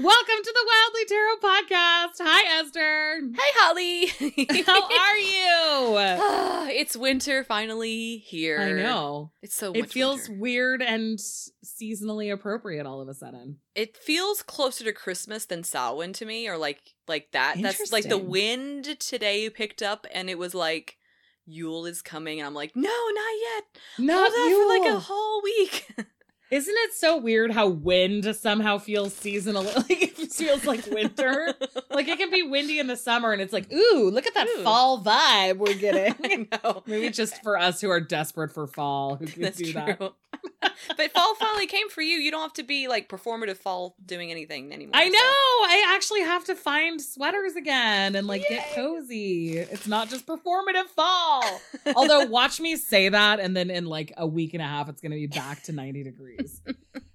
Welcome to the Wildly Tarot podcast. Hi, Esther. Hey, Holly. How are you? It's winter finally here. I know. It's so It feels winter. weird and seasonally appropriate all of a sudden. It feels closer to Christmas than Samhain to me, or like like that. That's like the wind today picked up, and it was like Yule is coming, and I'm like, no, not yet. Not Hold on for like a whole week. Isn't it so weird how wind somehow feels seasonal? Like it feels like winter. like it can be windy in the summer and it's like, ooh, look at that Ooh. fall vibe we're getting. I know. Maybe just for us who are desperate for fall who can That's do true. that. but fall finally came for you. You don't have to be like performative fall doing anything anymore. I so. know. I actually have to find sweaters again and like get cozy. It's not just performative fall. Although watch me say that and then in like a week and a half it's going to be back to 90 degrees.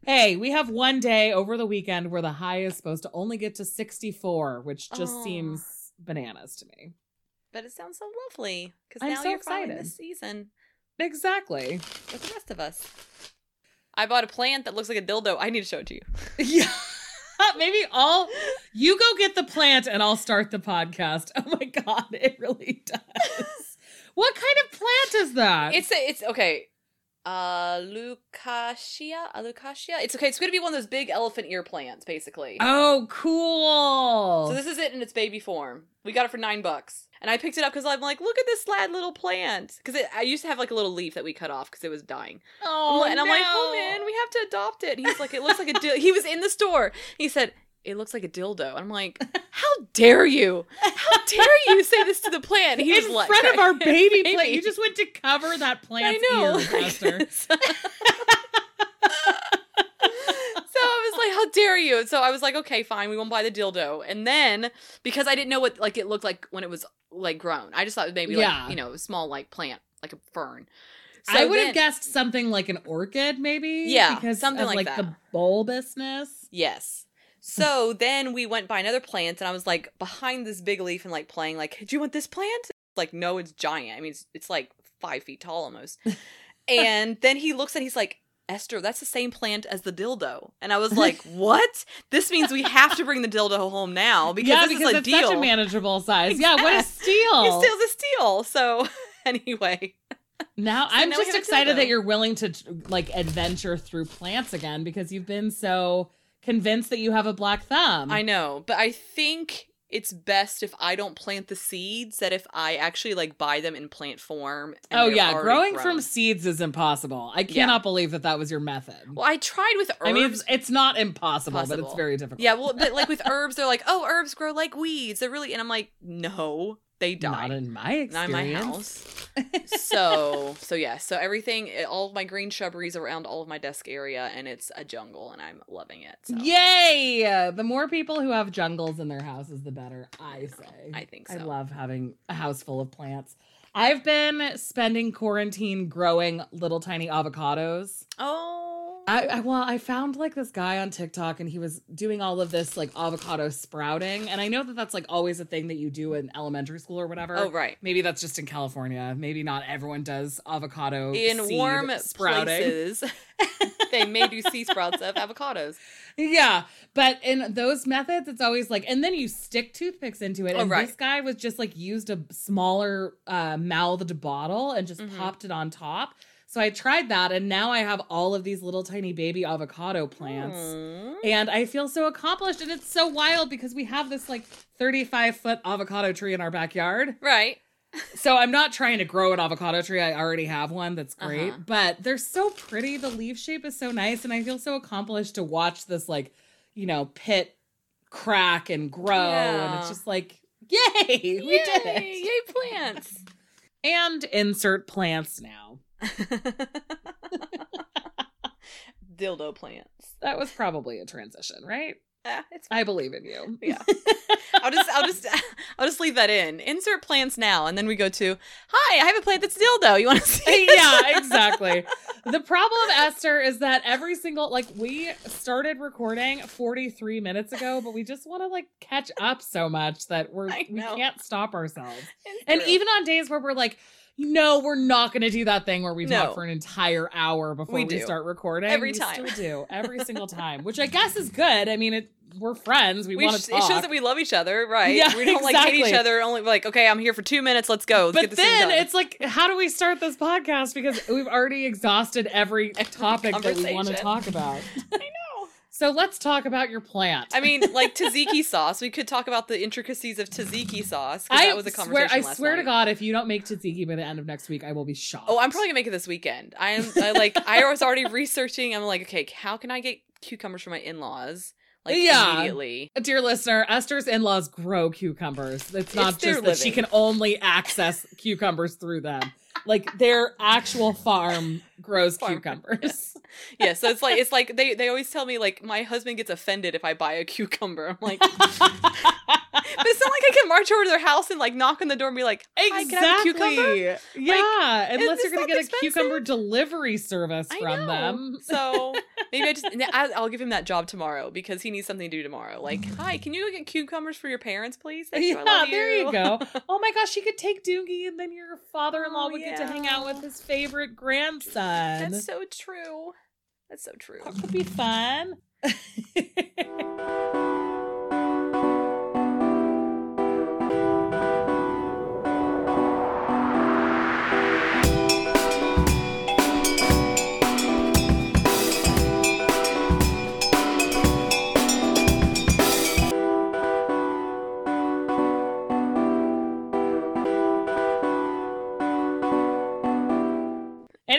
Hey, we have one day over the weekend where the high is supposed to only get to 64, which just Aw. seems bananas to me. But it sounds so lovely because now so you're excited. this season Exactly. with the rest of us. I bought a plant that looks like a dildo. I need to show it to you. Yeah. Maybe I'll you go get the plant and I'll start the podcast. Oh my god, it really does. what kind of plant is that? It's a, it's okay. Uh, Alocasia, Alocasia. It's okay. It's gonna be one of those big elephant ear plants, basically. Oh, cool. So this is it in its baby form. We got it for nine bucks, and I picked it up because I'm like, look at this sad little plant. Because I used to have like a little leaf that we cut off because it was dying. Oh, and I'm like, oh man, we have to adopt it. And he's like, it looks like a dildo. he was in the store. He said, it looks like a dildo. And I'm like, how dare you? How dare you say this to the plant? He in like, front of our baby, Baby. plant. You just went to cover that plant. I know. so I was like, how dare you? And so I was like, okay, fine, we won't buy the dildo. And then because I didn't know what like it looked like when it was like grown, I just thought maybe Yeah. like you know a small like plant like a fern. I would then- have guessed something like an orchid, maybe. Yeah, because something of, like like the bulbousness. Yes. So then we went by another plant, and I was like behind this big leaf and like playing like, "Do you want this plant?" Like, no, it's giant. I mean, it's, it's like five feet tall almost. and then he looks and he's like, "Esther, that's the same plant as the dildo." And I was like, "What? This means we have to bring the dildo home now because yeah, this because is a it's deal." such a manageable size. Yeah, what a steal! It steals a steal. So anyway, Now So I'm now just excited that you're willing to like adventure through plants again because you've been so convinced that you have a black thumb. I know, but I think it's best if I don't plant the seeds. That if I actually like buy them in plant form. and Oh yeah, growing grown. from seeds is impossible. I cannot believe that that was your method. Well, I tried with herbs. I mean, it's, it's not impossible, but it's very difficult. yeah, well, but like with herbs, they're like, oh, herbs grow like weeds. They're really, and I'm like, no, they die. not in my experience. Not in my house. so, so yeah, so everything, all of my green shrubberies around all of my desk area, and it's a jungle, and I'm loving it. So. Yay! The more people who have jungles in their houses, the better. I say. I think so. I love having a house full of plants. I've been spending quarantine growing little tiny avocados. Oh, I, I well, I found like this guy on TikTok, and he was doing all of this like avocado sprouting, and I know that that's like always a thing that you do in elementary school or whatever. oh right. Maybe that's just in California. Maybe not everyone does avocado In warm sprouting. places, they may do sea sprouts of avocados. Yeah, but in those methods, it's always like, and then you stick toothpicks into it. Oh, and right. this guy was just like used a smaller uh, mouthed bottle and just Mhm. popped it on top. So I tried that, and now I have all of these little tiny baby avocado plants. Mm. And I feel so accomplished. And it's so wild because we have this like 35 foot avocado tree in our backyard. Right. So I'm not trying to grow an avocado tree. I already have one that's great, Uh-huh. but they're so pretty. The leaf shape is so nice, and I feel so accomplished to watch this like, you know, pit crack and grow, and it's just like, yay, we did Yay, it. Yay, plants. And insert plants now. Dildo plants. That was probably a transition, right? Ah, it's I believe in you. yeah. I'll just I'll just I'll just leave that in. Insert plants now, and then we go to Hi, I have a plant that's dildo. You want to see? this?" yeah, exactly. The problem, Esther, is that every single like we started recording 43 minutes ago, but we just want to like catch up so much that we're we can't stop ourselves. It's And true. even on days where we're like, no, we're not going to do that thing where we No. talk for an entire hour before we, We start recording. Every we time. still do every single time, which I guess is good. I mean, it we're friends. We, We want sh- to it shows that we love each other, right? Yeah, we don't like hate each other. Only like, okay, I'm here for two minutes. Let's go. Let's but get this then it's like, how do we start this podcast? Because we've already exhausted every topic that we want to talk about. I know. So let's talk about your plant. I mean, like tzatziki sauce. We could talk about the intricacies of tzatziki sauce. I that was a swear, I swear to. God, if you don't make tzatziki by the end of next week, I will be shocked. Oh, I'm probably gonna make it this weekend. I am I, like I was already researching. I'm like, okay, how can I get cucumbers for my in-laws? Like Yeah. immediately. Dear listener, Esther's in laws grow cucumbers. It's not It's just that she can only access cucumbers through them. Like their actual farm grows Farm, cucumbers. Yeah, so it's like it's like they they always tell me like my husband gets offended if I buy a cucumber. I'm like, but it's not like I can march over to their house and like knock on the door and be like, Hi, can I have a cucumber? exactly. Yeah, unless you're gonna get a cucumber delivery service from them. So maybe I just I'll give him that job tomorrow because he needs something to do tomorrow. Like, hi, can you go get cucumbers for your parents, please? Thank you. Yeah, love there you go. Oh my gosh, you could take Doogie and then your father-in-law Oh, would get to hang out with his favorite grandson. That's so true. That's so true. That could be fun.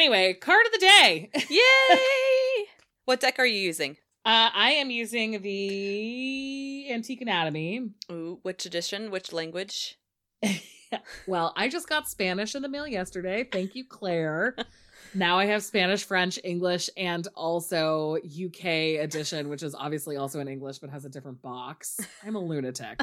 anyway, card of the day. Yay! what deck are you using? Uh, I am using the Antique Anatomy. Ooh, which edition? Which language? Well, I just got Spanish in the mail yesterday. Thank you, Claire. now I have Spanish, French, English, and also UK edition, which is obviously also in English but has a different box. I'm a lunatic.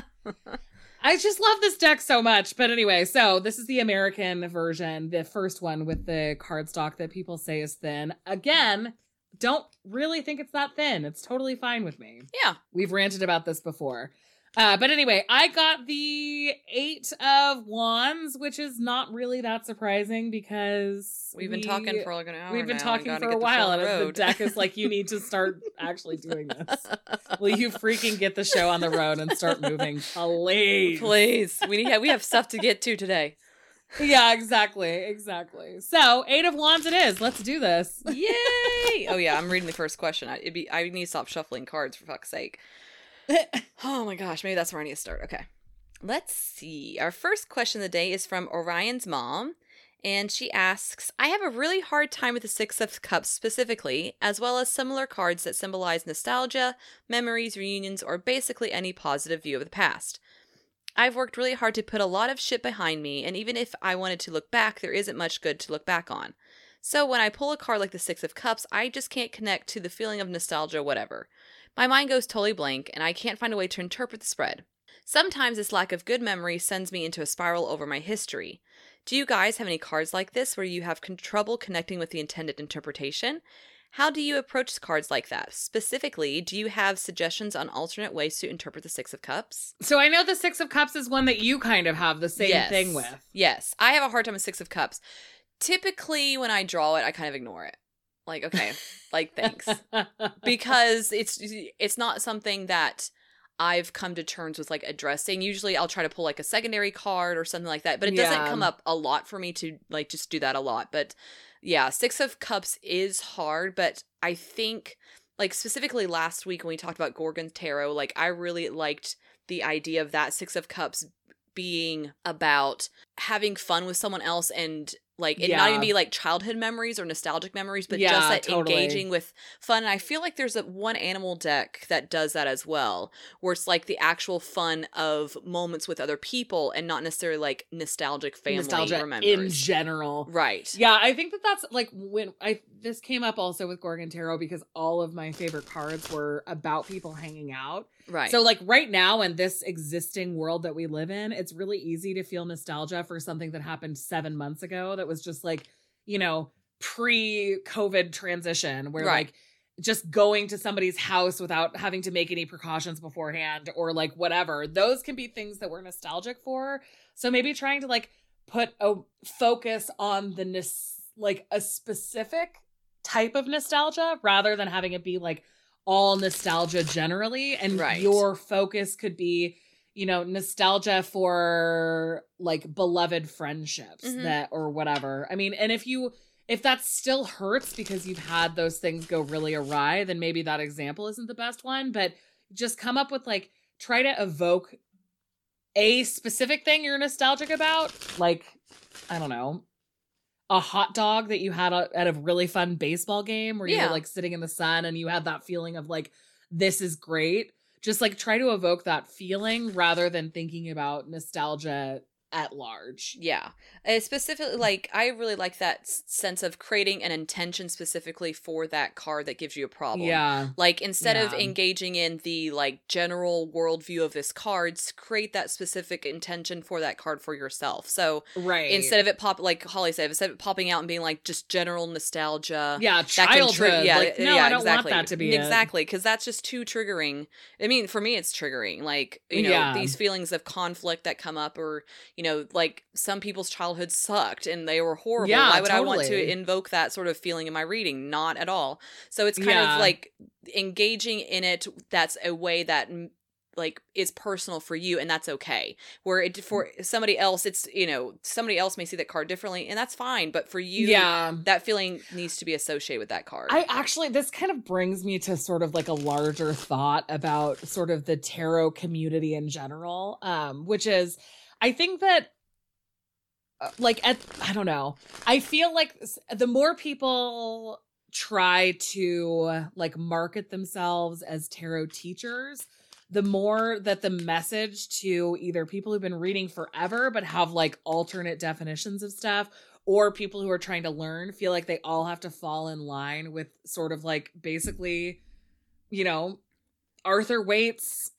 I just love this deck so much. But anyway, so this is the American version, the first one with the cardstock that people say is thin. Again, don't really think it's that thin. It's totally fine with me. Yeah. We've ranted about this before. Uh, but anyway, I got the Eight of Wands, which is not really that surprising because We've been we- talking for like an hour. We've been talking for a while, and the the deck is like, you need to start actually doing this. Will you freaking get the show on the road and start moving, please? Please, we need. We have stuff to get to today. Yeah, exactly, exactly. So, Eight of Wands, it is. Let's do this. Yay! oh yeah, I'm reading the first question. I, it'd be. I need to stop shuffling cards for fuck's sake. Oh my gosh, maybe that's where I need to start. Okay. Let's see. Our first question of the day is from Orion's mom. And she asks I have a really hard time with the Six of Cups specifically, as well as similar cards that symbolize nostalgia, memories, reunions, or basically any positive view of the past. I've worked really hard to put a lot of shit behind me, and even if I wanted to look back, there isn't much good to look back on. So when I pull a card like the Six of Cups, I just can't connect to the feeling of nostalgia, whatever. My mind goes totally blank, and I can't find a way to interpret the spread. Sometimes this lack of good memory sends me into a spiral over my history. Do you guys have any cards like this where you have con- trouble connecting with the intended interpretation? How do you approach cards like that? Specifically, do you have suggestions on alternate ways to interpret the Six of Cups? So, I know the Six of Cups is one that you kind of have the same Yes. thing with. Yes, I have a hard time with Six of Cups. Typically, when I draw it, I kind of ignore it. Like, okay, like thanks. because it's it's not something that I've come to terms with like addressing. Usually I'll try to pull like a secondary card or something like that, but it doesn't come up a lot for me to like just do that a lot. But yeah, 6 of cups is hard, but I think like specifically last week when we talked about Gorgon Tarot, like I really liked the idea of that 6 of cups being about having fun with someone else and like it not even be like childhood memories or nostalgic memories, but Yeah, just that totally. engaging with fun. And I feel like there's a one animal deck that does that as well, where it's like the actual fun of moments with other people and not necessarily like nostalgic family Nostalgia in general. right. Yeah, I think that that's like when I this came up also with Gorgon Tarot because all of my favorite cards were about people hanging out. Right. So like right now in this existing world that we live in, it's really easy to feel nostalgia for something that happened 7 months ago that was just like, you know, pre-COVID transition where Right. like just going to somebody's house without having to make any precautions beforehand or like whatever. Those can be things that we're nostalgic for. So maybe trying to like put a focus on the like a specific type of nostalgia rather than having it be like all nostalgia generally and Right. your focus could be you know nostalgia for like beloved friendships Mhm. that or whatever i mean and if you if that still hurts because you've had those things go really awry then maybe that example isn't the best one but just come up with like try to evoke a specific thing you're nostalgic about like i don't know a hot dog that you had a- at a really fun baseball game where you Yeah. were like sitting in the sun and you had that feeling of like this is great just like try to evoke that feeling rather than thinking about nostalgia at large Yeah. Uh, specifically, like, I really like that s- sense of creating an intention specifically for that card that gives you a problem. yeah Like, instead of engaging in the, like, general worldview of this card, create that specific intention for that card for yourself. So, right instead of it pop, like Holly said, instead of it popping out and being, like, just general nostalgia. yeah that can childhood trigger. Yeah, like, no yeah, i don't exactly. want that to be exactly because that's just too triggering. I mean, for me, it's triggering. Like you know, Yeah. these feelings of conflict that come up, or you know, like some people's childhood sucked and they were horrible. Yeah, Why would I want to invoke that sort of feeling in my reading? Not at all. So it's kind Yeah. of like engaging in it. That's a way that. mm, like is personal for you and that's okay where it for somebody else it's you know somebody else may see that card differently and that's fine but for you yeah that feeling needs to be associated with that card. I actually, this kind of brings me to sort of like a larger thought about sort of the tarot community in general, um, which is, I think that, uh, like, at, I don't know, I feel like the more people try to like market themselves as tarot teachers, the more that the message to either people who've been reading forever but have like alternate definitions of stuff or people who are trying to learn feel like they all have to fall in line with sort of like basically, you know, Arthur Waite's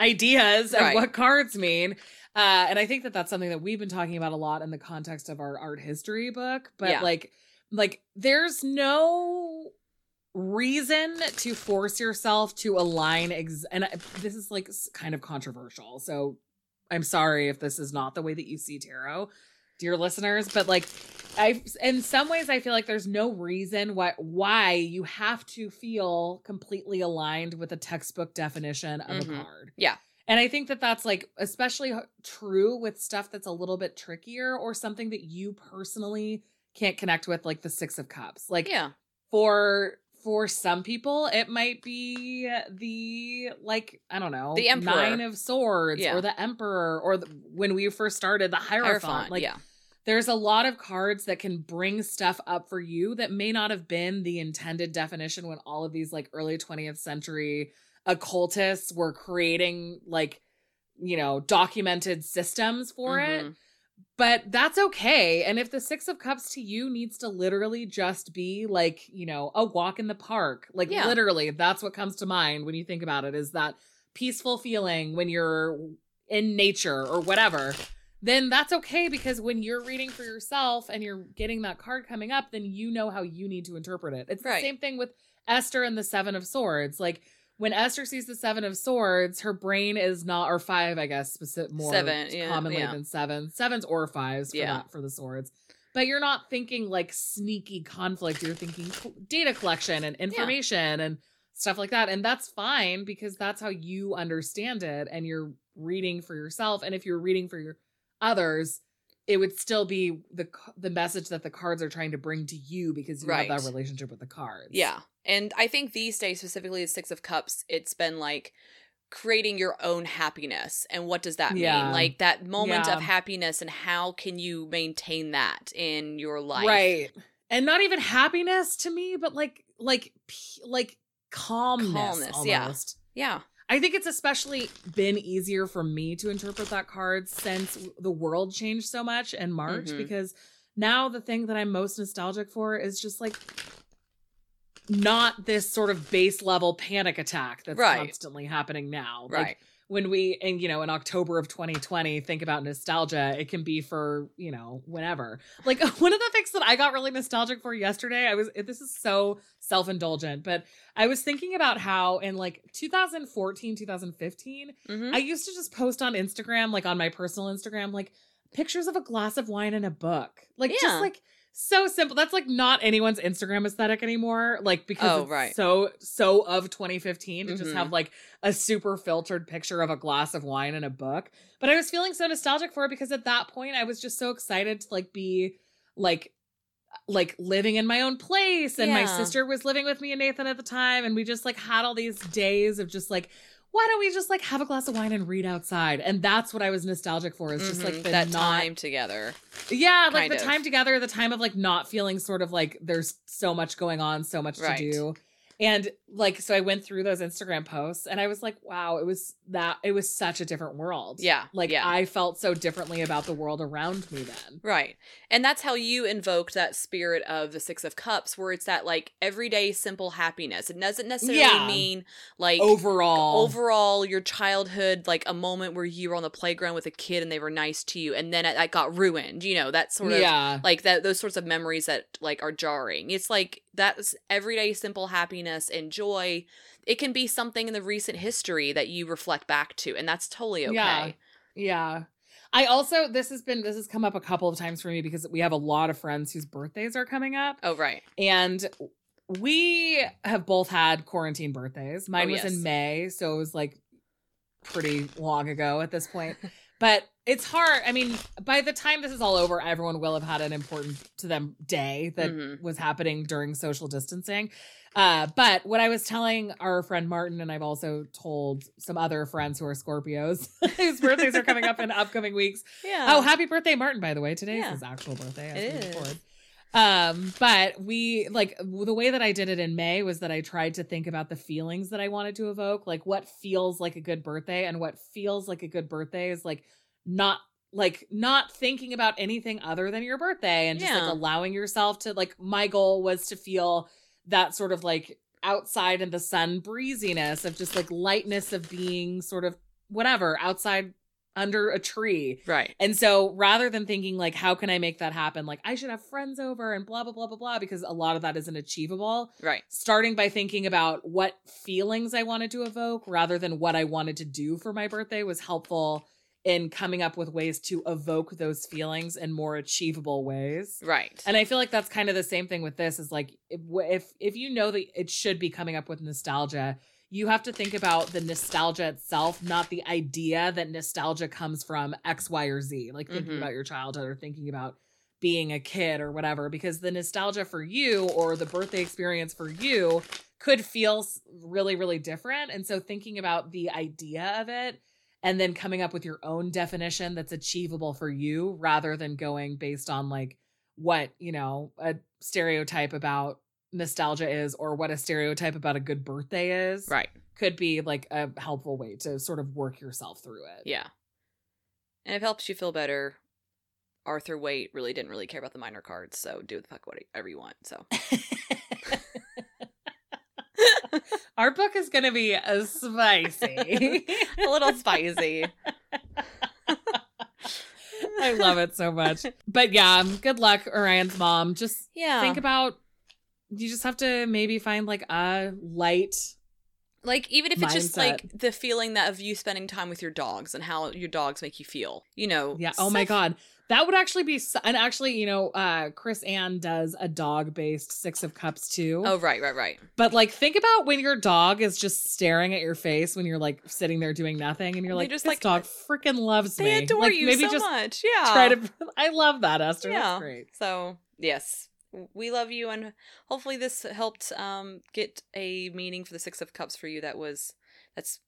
ideas of what cards mean. Uh, and I think that that's something that we've been talking about a lot in the context of our art history book. But Yeah. like, like there's no reason to force yourself to align. Ex- and I, this is like kind of controversial. So I'm sorry if this is not the way that you see tarot, dear listeners. But like, I in some ways I feel like there's no reason why why you have to feel completely aligned with a textbook definition of Mhm. a card. Yeah. And I think that that's like especially true with stuff that's a little bit trickier or something that you personally can't connect with like the 6 of cups. Like yeah. for for some people it might be the like i don't know The Emperor. nine of swords Yeah. or the emperor or the, when we first started the hierophant, Hierophant. like yeah. there's a lot of cards that can bring stuff up for you that may not have been the intended definition when all of these like early 20th century occultists were creating like you know documented systems for it Mhm. but that's okay. And if the Six of Cups to you needs to literally just be like, you know, a walk in the park, like Yeah. literally, that's what comes to mind when you think about it is that peaceful feeling when you're in nature or whatever, then that's okay because when you're reading for yourself and you're getting that card coming up, then you know how you need to interpret it. It's Right. the same thing with Esther and the Seven of Swords. Like, when Esther sees the Seven of Swords, her brain is not, or five, I guess, specific, more Seven, yeah, commonly yeah. than seven. Sevens or fives for Yeah. that for the swords. But you're not thinking like sneaky conflict. You're thinking data collection and information and stuff like that. And that's fine because that's how you understand it and you're reading for yourself. And if you're reading for your others, it would still be the the message that the cards are trying to bring to you because you have that relationship with the cards. Yeah. And I think these days, specifically the Six of Cups, it's been like creating your own happiness. And what does that Yeah. mean? Like that moment Yeah. of happiness, and how can you maintain that in your life? Right. And not even happiness to me, but like like like calmness, Calmness, yeah. Yeah. I think it's especially been easier for me to interpret that card since the world changed so much in March Mhm. because now the thing that I'm most nostalgic for is just like not this sort of base level panic attack that's Right. constantly happening now. Like, Right. When we and you know in october of 2020 think about nostalgia it can be for you know whenever like one of the things that i got really nostalgic for yesterday i was this is so self-indulgent but i was thinking about how in like 2014 2015 Mhm. i used to just post on instagram like on my personal instagram like pictures of a glass of wine and a book like Yeah. just like so simple. That's like not anyone's Instagram aesthetic anymore. Like because Oh, it's right. so so of 2015 to just Mhm. have like a super filtered picture of a glass of wine and a book. But I was feeling so nostalgic for it because at that point I was just so excited to like be like like living in my own place and my sister was living with me and Nathan at the time and we just like had all these days of just like why don't we just like have a glass of wine and read outside and that's what I was nostalgic for is just like Mhm, the that not time together. yeah, like the of. time together, the time of like not feeling sort of like there's so much going on, so much Right. to do. And like so I went through those Instagram posts and I was like, wow, it was that it was such a different world. Yeah, Like yeah. I felt so differently about the world around me then. Right. And that's how you invoked that spirit of the Six of Cups, where it's that like everyday simple happiness. It doesn't necessarily Yeah. mean like Overall. overall your childhood, like a moment where you were on the playground with a kid and they were nice to you, and then that got ruined. You know, that sort of yeah. like that those sorts of memories that like are jarring. It's like that's everyday simple happiness and joy. It can be something in the recent history that you reflect back to, and that's totally okay. Yeah. Yeah. I also this has been this has come up a couple of times for me because we have a lot of friends whose birthdays are coming up. Oh right. And we have both had quarantine birthdays. Mine Oh, was yes. in May, so it was like pretty long ago at this point. but it's hard. I mean, by the time this is all over, everyone will have had an important to them day that Mhm. was happening during social distancing. Uh, but what I was telling our friend Martin, and I've also told some other friends who are Scorpios whose birthdays are coming up in upcoming weeks, Yeah. Oh, happy birthday, Martin! By the way, Today Yeah. his actual birthday. It is. Um, but we like the way that I did it in May was that I tried to think about the feelings that I wanted to evoke, like what feels like a good birthday, and what feels like a good birthday is like not like not thinking about anything other than your birthday and just Yeah. like allowing yourself to like my goal was to feel that sort of like outside in the sun breeziness of just like lightness of being sort of whatever outside under a tree right. and so rather than thinking like, how can I make that happen? Like, I should have friends over and blah, blah, blah, blah, blah, because a lot of that isn't achievable. Right. Starting by thinking about what feelings I wanted to evoke rather than what I wanted to do for my birthday was helpful in coming up with ways to evoke those feelings in more achievable ways. Right. And I feel like that's kind of the same thing with this is like if if, if you know that it should be coming up with nostalgia, you have to think about the nostalgia itself, not the idea that nostalgia comes from X, Y, or Z, like thinking Mhm. about your childhood or thinking about being a kid or whatever, because the nostalgia for you or the birthday experience for you could feel really, really different. And so thinking about the idea of it and then coming up with your own definition that's achievable for you rather than going based on like what, you know, a stereotype about nostalgia is or what a stereotype about a good birthday is right. could be like a helpful way to sort of work yourself through it. Yeah. And if it helps you feel better, Arthur Waite really didn't really care about the minor cards, so do the fuck whatever you want. So Our book is going to be a spicy. a little spicy. I love it so much. But yeah, good luck, Orion's mom. Just Yeah. think about you just have to maybe find like a light like even if it's just mindset. like the feeling that of you spending time with your dogs and how your dogs make you feel. You know. Yeah. Oh my god. That would actually be and actually, you know, uh Chris-Anne does a dog-based 6 of cups too. Oh right, right, right. But like think about when your dog is just staring at your face when you're like sitting there doing nothing and you're They like just, this like, dog freaking loves They me. adore like, you maybe so just much. Yeah. try to I love that, Esther. Yeah. That's great. So yes, we love you, and hopefully this helped um get a meaning for the Six of Cups for you. That was that's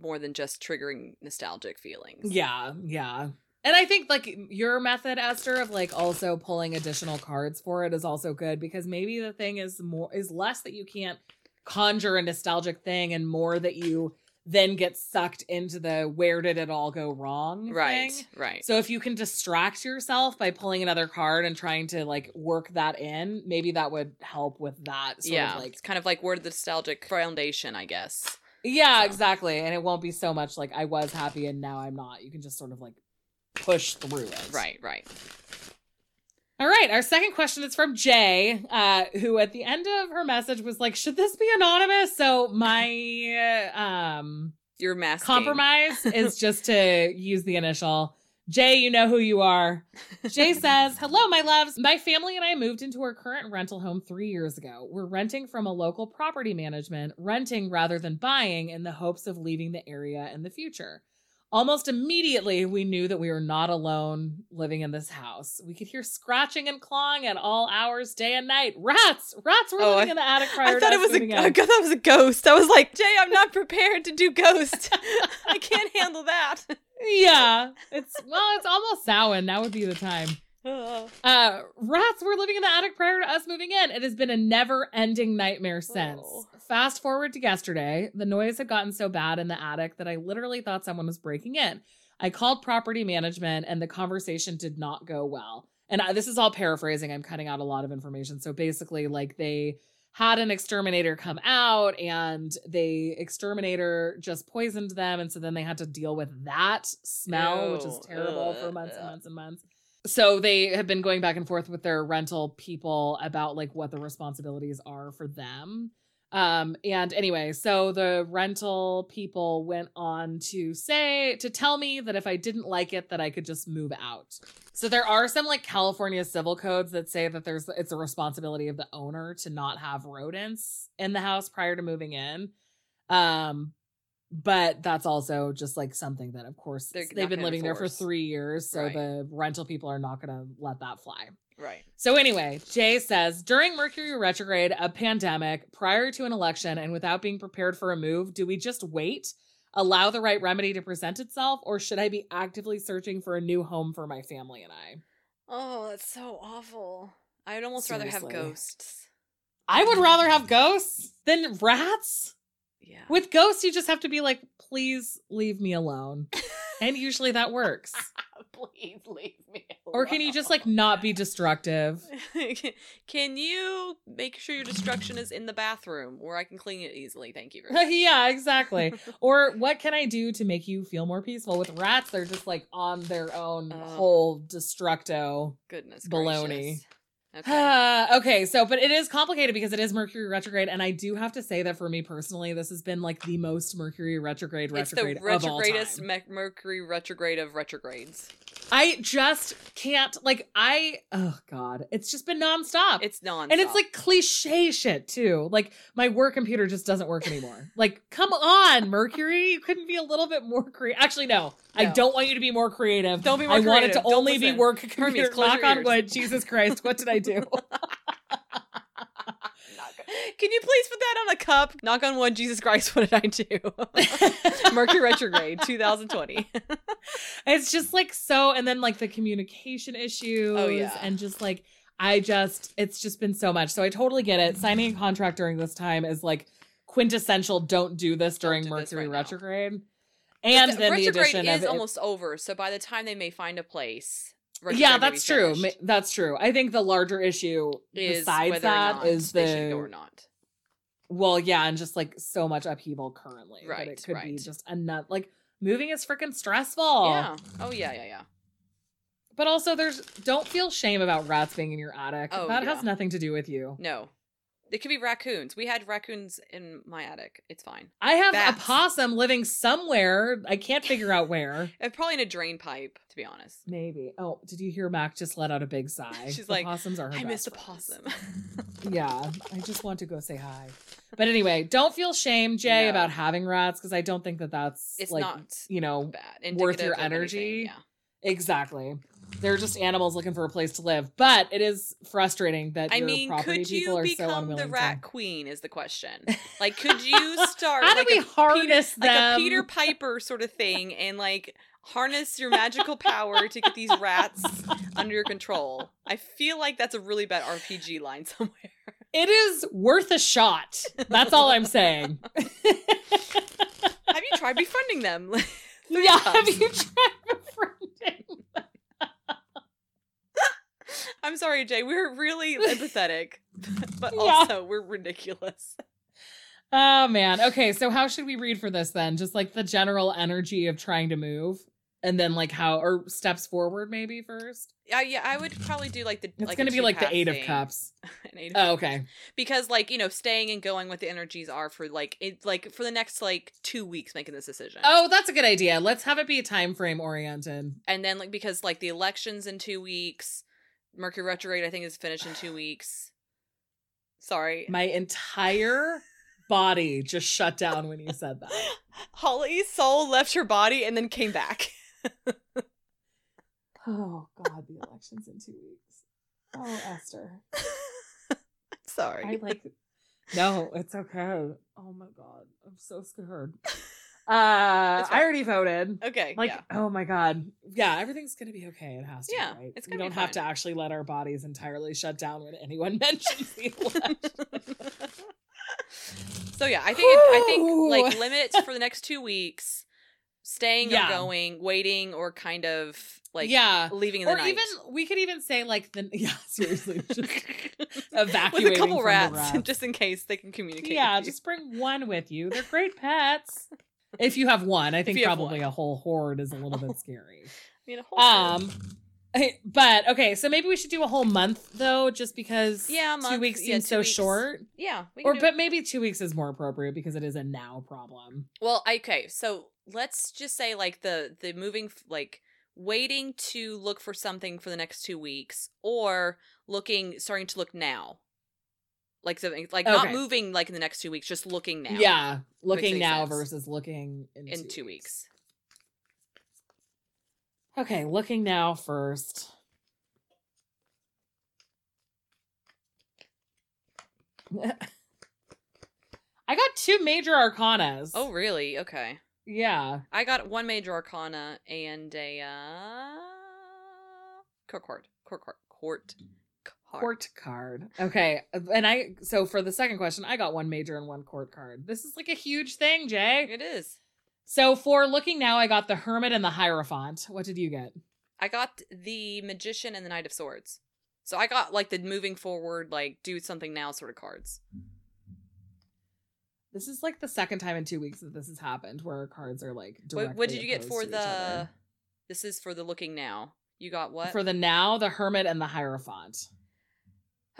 more than just triggering nostalgic feelings. Yeah, yeah. And I think like your method, Esther, of like also pulling additional cards for it is also good because maybe the thing is more is less that you can't conjure a nostalgic thing and more that you then get sucked into the where did it all go wrong Right. thing. Right. So if you can distract yourself by pulling another card and trying to like work that in, maybe that would help with that sort yeah. of like it's kind of like where the nostalgic foundation, I guess. Yeah, So. exactly. And it won't be so much like I was happy and now I'm not. You can just sort of like push through it. Right. Right. All right. Our second question is from Jay, uh, who at the end of her message was like, should this be anonymous? So my uh, um You're masking. compromise is just to use the initial Jay, you know who you are. Jay says, Hello, my loves. My family and I moved into our current rental home three years ago. We're renting from a local property management, renting rather than buying in the hopes of leaving the area in the future. Almost immediately, we knew that we were not alone living in this house. We could hear scratching and clawing at all hours, day and night. Rats! Rats were Oh, living I- in the attic prior I to thought it was a, moving I thought that was a ghost. I was like, Jay, I'm not prepared to do ghost. I can't handle that. Yeah, it's well, it's almost Samhain. Now would be the time. Uh, rats were living in the attic prior to us moving in. It has been a never-ending nightmare since. Oh. Fast forward to yesterday, the noise had gotten so bad in the attic that I literally thought someone was breaking in. I called property management, and the conversation did not go well. And I, this is all paraphrasing. I'm cutting out a lot of information. So basically, like they had an exterminator come out, and the exterminator just poisoned them, and so then they had to deal with that smell, which is Ew. terrible for months and months and months so they have been going back and forth with their rental people about like what the responsibilities are for them. Um and anyway so the rental people went on to say to tell me that if i didn't like it that i could just move out. So there are some like california civil codes that say that there's it's a responsibility of the owner to not have rodents in the house prior to moving in. Um but that's also just like something that of course They're they've been living there for three years so Right. the rental people are not going to let that fly Right. so anyway jay says during mercury retrograde a pandemic prior to an election and without being prepared for a move do we just wait allow the right remedy to present itself or should i be actively searching for a new home for my family and i Oh, that's so awful. I'd almost rather have ghosts. i would rather have ghosts than rats Yeah. with ghosts you just have to be like please leave me alone and usually that works Please leave me. Alone. Or can you just like not be destructive? can you make sure your destruction is in the bathroom where I can clean it easily? Thank you. Very much. yeah, exactly. Or what can I do to make you feel more peaceful? With rats, they're just like on their own whole destructo. Goodness Baloney. gracious. Okay. okay, so but it is complicated because it is Mercury retrograde, and I do have to say that for me personally, this has been like the most Mercury retrograde It's the retrograde of all retrogradest me- Mercury retrograde of retrogrades. I just can't like I oh god, it's just been nonstop. It's non. and it's like cliche shit too. Like my work computer just doesn't work anymore. like, come on, Mercury, you couldn't be a little bit more creative. Actually, no, I don't want you to be more creative. Don't be more I want it to. Don't only be work Hermes, computer. close Knock on wood. Jesus Christ, what did I do? Can you please put that on a cup? Knock on wood. Jesus Christ, what did I do? Mercury retrograde 2020. it's just like so, and then like the communication issues. Oh, yeah. and just like I just, it's just been so much. So I totally get it. Signing a contract during this time is like quintessential. Don't do this during do this Mercury right now. retrograde. And The then the retrograde addition is of it- almost over, so by the time they may find a place, yeah, be that's true. Ma-. That's true. I think the larger issue Is besides not is they should the go or not. well, yeah, and just like so much upheaval currently. that Right, it could be right. just enough. Like moving is freaking stressful. Yeah. Oh yeah, yeah, yeah. But also, there's don't feel shame about rats being in your attic. Oh, that yeah. has nothing to do with you. No, it could be raccoons. We had raccoons in my attic. It's fine. I have Bats. a possum living somewhere. I can't figure out where. Probably in a drain pipe, to be honest. Maybe. Oh, did you hear Mac just let out a big sigh? She's The like, possums are her I missed a possum. yeah, I just want to go say hi. But anyway, don't feel shame, Jay, No. about having rats because I don't think that that's it's like not you know bad. worth your of anything, energy. Yeah. exactly. They're just animals looking for a place to live. But it is frustrating that I mean, could you so become unwilling the rat to. queen? Is the question. Like, could you start How do like we a harness Peter, like a? Peter Piper sort of thing, and like harness your magical power to get these rats under your control? I feel like that's a really bad RPG line somewhere. It is worth a shot. That's all I'm saying. Have you tried befriending them? Yeah, have you tried befriending? I'm sorry, Jay. We're really empathetic, but Yeah. also we're ridiculous. Oh man. Okay, so how should we read for this then? Just like the general energy of trying to move. and then like how or steps forward maybe first. Uh, yeah, I would probably do like the. It's like gonna be like the two-path eight of cups. Eight of Oh, okay. because like you know staying and going what the energies are for like it like for the next like two weeks making this decision Oh, that's a good idea. Let's have it be time frame oriented. and then like because like the elections in two weeks mercury retrograde i think is finished in two weeks sorry My entire body just shut down when you said that. holly's soul left her body and then came back Oh God, the election's in two weeks. Oh, Esther. sorry I like No, it's okay. Oh my god. I'm so scared. Uh I already voted. okay Like, yeah oh my god. Yeah, everything's gonna be okay. It has to Yeah, be, right? it's we gonna be don't have to actually let our bodies entirely shut down when anyone mentions the election. so yeah i think it, i think like limits for the next two weeks staying Yeah. or going waiting or kind of like yeah. leaving in the Or night even we could even say like the yeah, seriously. Just with a couple rats, rats. just in case they can communicate. yeah, just bring one with you. They're great pets. If you have one, I think probably one. a whole horde is a little bit scary. I mean, a whole. Um, but okay, so maybe we should do a whole month though, just because Yeah, a two weeks yeah, seems two so weeks. short. yeah, Or but maybe two weeks is more appropriate because it is a now problem. well, okay, so let's just say like the the moving like waiting to look for something for the next two weeks, or looking starting to look now, like something like not moving like in the next two weeks, just looking now. Yeah, looking now versus looking in, in two weeks. Okay, looking now first. I got two major arcanas. Oh, really? Okay. yeah. I got one major arcana and a uh court. Court card. Court card. Court card. Okay. Uh, and I so for the second question, I got one major and one court card. This is like a huge thing, Jay. It is. So for looking now, I got the Hermit and the Hierophant. What did you get? I got the magician and the knight of swords. So I got like the moving forward, like do something now sort of cards. This is like the second time in two weeks that this has happened where our cards are like What, what did you get for the? This is for the looking now. You got what? For the now, the Hermit and the Hierophant.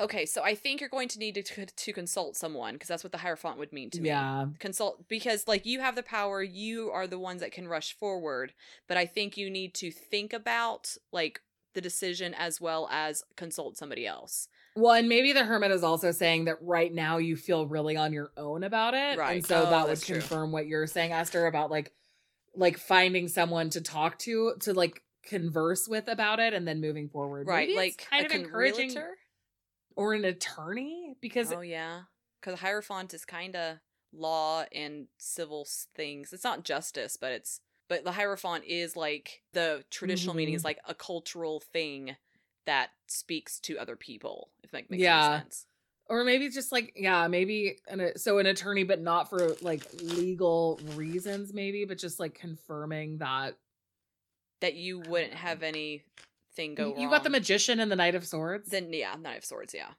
Okay, so I think you're going to need to to consult someone because that's what the hierophant would mean to me. Yeah. consult because like you have the power you are the ones that can rush forward but i think you need to think about like the decision as well as consult somebody else Well, and maybe the hermit is also saying that right now you feel really on your own about it. Right. And so Oh, that would that's true. confirm what you're saying, Esther, about like like finding someone to talk to, to like converse with about it and then moving forward. right Maybe like kind of encouraging realtor? Or an attorney because oh yeah because hierophant is kind of law and civil things it's not justice but it's but the hierophant is like the traditional meaning is Mhm. like a cultural thing that speaks to other people if that makes Yeah. any sense or maybe just like yeah, maybe an so an attorney but not for like legal reasons maybe, but just like confirming that that you wouldn't have anything go you wrong got the magician and the knight of swords. then yeah knight of swords yeah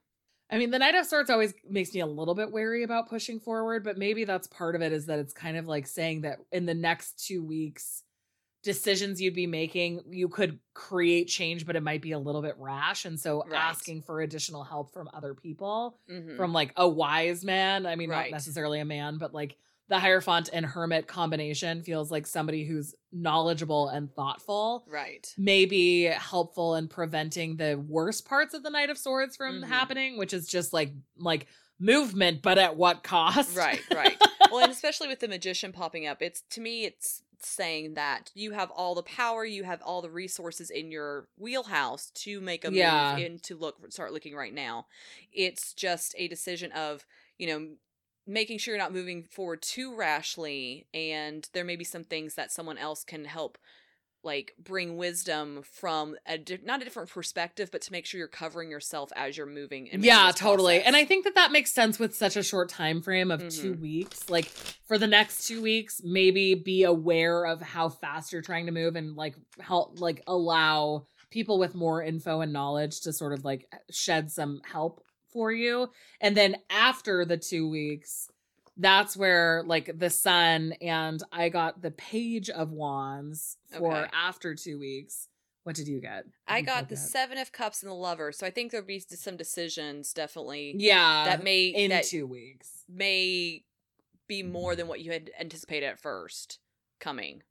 I mean, the Knight of Swords always makes me a little bit wary about pushing forward, but maybe that's part of it is that it's kind of like saying that in the next two weeks, decisions you'd be making, you could create change, but it might be a little bit rash. And so Right. asking for additional help from other people, Mhm. from like a wise man, I mean, Right. not necessarily a man, but like the Hierophant and Hermit combination feels like somebody who's knowledgeable and thoughtful right may be helpful in preventing the worst parts of the Knight of Swords from Mhm. happening, which is just like like movement, but at what cost? right right well and especially with the magician popping up it's to me it's saying that you have all the power you have all the resources in your wheelhouse to make a Yeah. move and to look start looking right now it's just a decision of you know making sure you're not moving forward too rashly and there may be some things that someone else can help like bring wisdom from a di- not a different perspective but to make sure you're covering yourself as you're moving yeah, totally. process. And I think that that makes sense with such a short time frame of 2 Mhm. weeks. Like for the next 2 weeks, maybe be aware of how fast you're trying to move and like help like allow people with more info and knowledge to sort of like shed some help for you. And then after the 2 weeks, that's where like the sun and I got the page of wands for Okay. after two weeks. What did you get? I got the seven of cups and the lover, so I think there'll be some decisions definitely Yeah, that may in that two weeks. may be more mm-hmm. than what you had anticipated at first coming.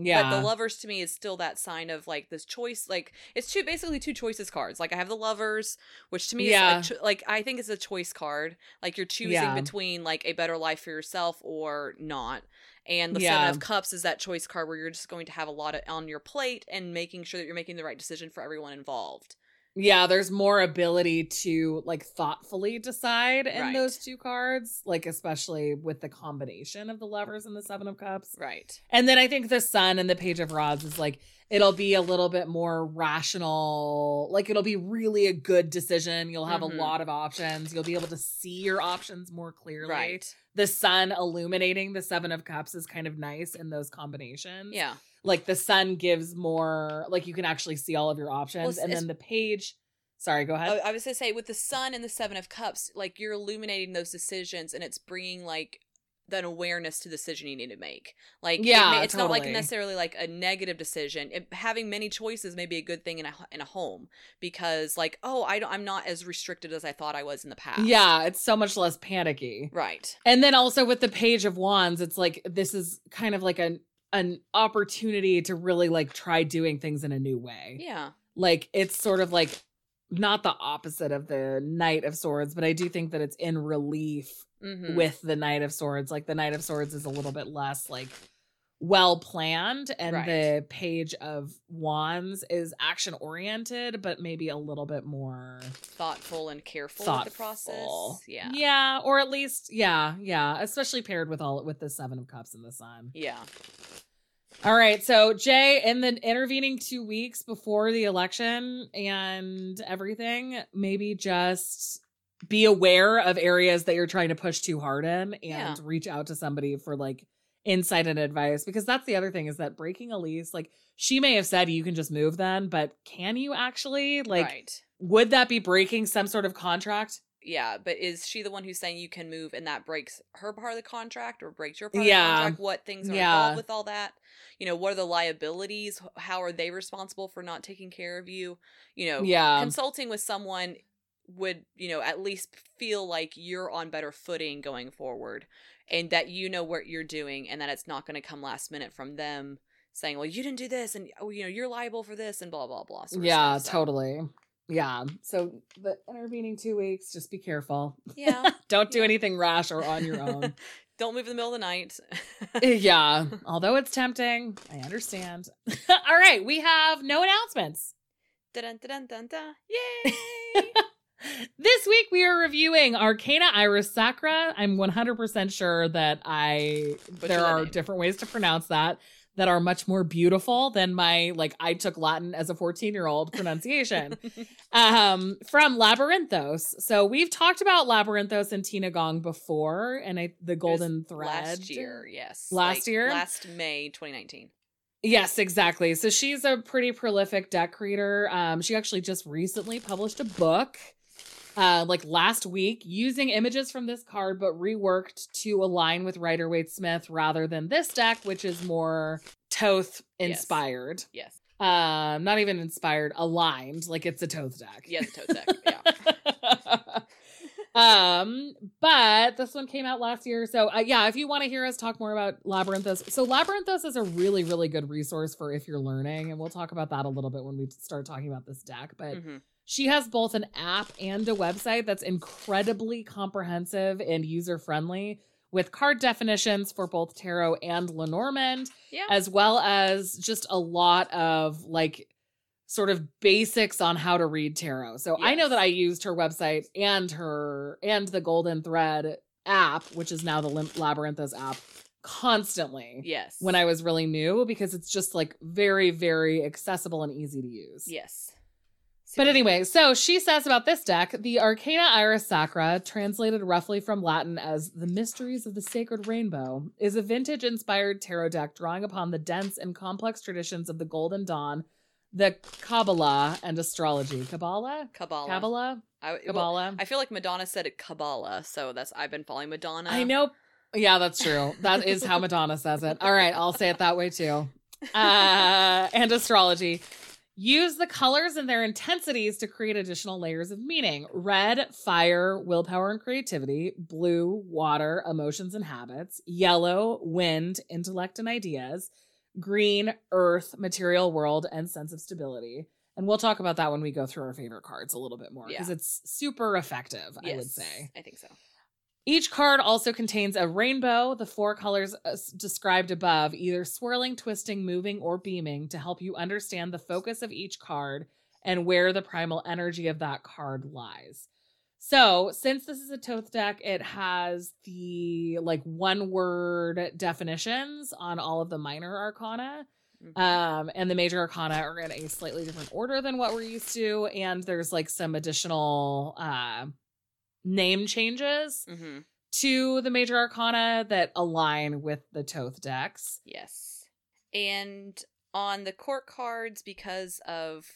Yeah, But the lovers to me is still that sign of like this choice. Like it's two basically two choices cards. Like I have the lovers, which to me Yeah. is a cho- like I think it's a choice card. Like you're choosing Yeah. between like a better life for yourself or not. And the Yeah. seven of cups is that choice card where you're just going to have a lot of, on your plate and making sure that you're making the right decision for everyone involved. Yeah. There's more ability to like thoughtfully decide in Right. those two cards, like especially with the combination of the lovers and the seven of cups. Right. And then I think the sun and the page of rods is like it'll be a little bit more rational. Like it'll be really a good decision. You'll have Mhm. a lot of options. You'll be able to see your options more clearly. Right. The sun illuminating the seven of cups is kind of nice in those combinations. Yeah. Like the sun gives more like you can actually see all of your options. Well, and then the page sorry, go ahead. I, was gonna say with the sun and the seven of cups, like you're illuminating those decisions, and it's bringing like that awareness to the decision you need to make. Like, it Yeah, may- it's not like necessarily like a negative decision. It, having many choices may be a good thing in a in a home because, like, oh, I don't, I'm not as restricted as I thought I was in the past. yeah, it's so much less panicky. right. And then also with the page of wands, it's like this is kind of like an an opportunity to really like try doing things in a new way. Yeah. Like it's sort of like not the opposite of the knight of swords, but I do think that it's in relief Mm-hmm. with the knight of swords. Like the knight of swords is a little bit less like well planned and Right. the page of wands is action oriented but maybe a little bit more thoughtful and careful thoughtful. with the process. Yeah. Yeah, or at least yeah, yeah, especially paired with all with the 7 of cups and the sun. Yeah. All right, so Jay, in the intervening two weeks before the election and everything, maybe just be aware of areas that you're trying to push too hard in and Yeah. reach out to somebody for like insight and advice because that's the other thing is that breaking a lease like she may have said you can just move then but can you actually like right. would that be breaking some sort of contract Yeah, but is she the one who's saying you can move and that breaks her part of the contract or breaks your part Yeah. of the contract? What things are Yeah. involved with all that? You know, what are the liabilities? How are they responsible for not taking care of you? You know, yeah consulting with someone would, you know, at least feel like you're on better footing going forward and that you know what you're doing and that it's not going to come last minute from them saying, well, you didn't do this and, oh, you know, you're liable for this and blah, blah, blah. yeah stuff. So, totally yeah so the intervening two weeks just be careful Yeah. don't do anything rash or on your own Don't move in the middle of the night. Eh, yeah although it's tempting i understand all right we have no announcements Dun, dun, dun, dun. Yay! This week we are reviewing arcana iris sacra i'm 100% sure that i Butcher there are name. different ways to pronounce that that are much more beautiful than my like i took latin as a 14 year old pronunciation um from labyrinthos so we've talked about labyrinthos and tina gong before and I, the golden thread Last year, yes. Last year? Last May 2019. yes exactly so she's a pretty prolific deck reader um she actually just recently published a book uh like last week using images from this card but reworked to align with rider waite smith rather than this deck which is more thoth inspired Yes. um not even inspired aligned like it's a thoth deck Yeah, the tote deck. Yeah. um but this one came out last year so uh, yeah if you want to hear us talk more about labyrinthos so labyrinthos is a really really good resource for if you're learning and we'll talk about that a little bit when we start talking about this deck but Mhm. She has both an app and a website that's incredibly comprehensive and user friendly with card definitions for both tarot and lenormand Yeah. as well as just a lot of like sort of basics on how to read tarot. So I know that I used her website and her and the Golden Thread app, which is now the Lim- Labyrinthos app, constantly yes. when I was really new because it's just like very very accessible and easy to use. Yes. But anyway, so she says about this deck the Arcana Iris Sacra, translated roughly from Latin as the Mysteries of the Sacred Rainbow, is a vintage inspired tarot deck drawing upon the dense and complex traditions of the Golden Dawn, the Kabbalah, and astrology. Kabbalah? Kabbalah. Kabbalah? I, well, Kabbalah? I feel like Madonna said it Kabbalah, so that's I've been following Madonna. I know Yeah, that's true. That is how Madonna says it. All right, I'll say it that way too. Uh, and astrology. Use the colors and their intensities to create additional layers of meaning. Red, fire, willpower and creativity. Blue, water, emotions and habits. Yellow, wind, intellect and ideas. Green, earth, material world, and sense of stability. And we'll talk about that when we go through our favorite cards a little bit more because Yeah. it's super effective, I would say. I think so. Each card also contains a rainbow, the four colors uh, described above, either swirling, twisting, moving, or beaming to help you understand the focus of each card and where the primal energy of that card lies. So, since this is a Thoth deck, it has the like one word definitions on all of the minor arcana. Mhm. Um, and the major arcana are in a slightly different order than what we're used to. And there's like some additional uh name changes Mhm. to the major arcana that align with the Thoth decks. Yes. And on the court cards, because of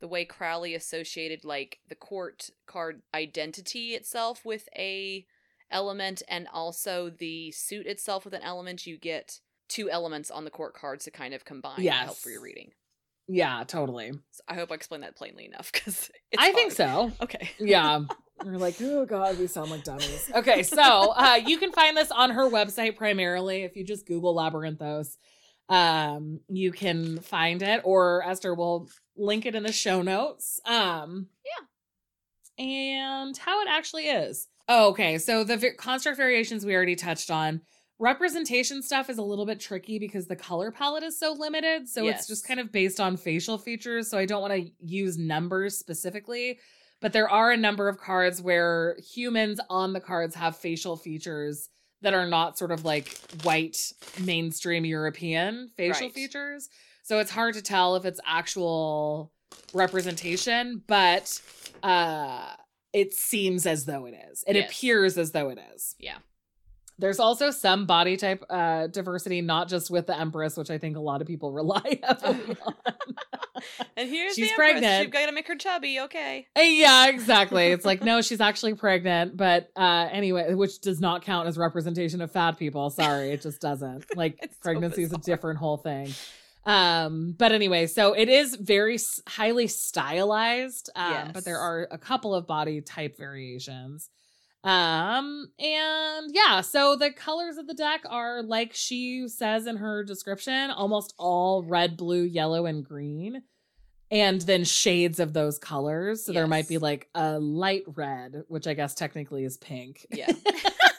the way Crowley associated like the court card identity itself with a element and also the suit itself with an element, you get two elements on the court cards to kind of combine and help for your reading. Yeah, totally. So I hope I explained that plainly enough because I think so. Okay. Yeah. We're like, oh god, we sound like dummies. Okay, so uh, you can find this on her website primarily. If you just Google Labyrinthos, um, you can find it, or Esther will link it in the show notes. Um, yeah, and how it actually is. Oh, okay, so the v- construct variations we already touched on. Representation stuff is a little bit tricky because the color palette is so limited. So it's just kind of based on facial features. So I don't want to use numbers specifically but there are a number of cards where humans on the cards have facial features that are not sort of like white mainstream European facial Right. features. So it's hard to tell if it's actual representation, but uh it seems as though it is. It Yes. appears as though it is. Yeah. There's also some body type uh diversity, not just with the Empress, which I think a lot of people rely heavily on. And here's She's the Empress. pregnant. You've got to make her chubby. Okay. Uh, Yeah, exactly. It's like, no, she's actually pregnant. But uh anyway, which does not count as representation of fat people. Sorry, it just doesn't. Like It's so pregnancy is a different whole thing. Um, but anyway, so it is very s- highly stylized. Um, but there are a couple of body type variations. Um, and yeah, so the colors of the deck are like she says in her description, almost all red, blue, yellow, and green. And then shades of those colors. So there might be like a light red, which I guess technically is pink. Yeah.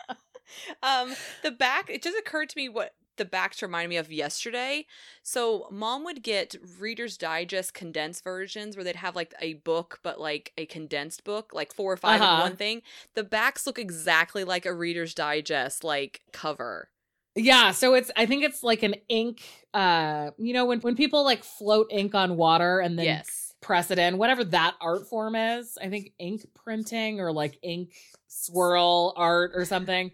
um, the back, it just occurred to me what the backs remind me of yesterday. So mom would get Reader's Digest condensed versions where they'd have like a book, but like a condensed book, like four or 5 in Uh-huh. one thing. The backs look exactly like a Reader's Digest like cover. Yeah, so it's I think it's like an ink uh you know when when people like float ink on water and then yes. press it in, whatever that art form is. I think ink printing or like ink swirl art or something.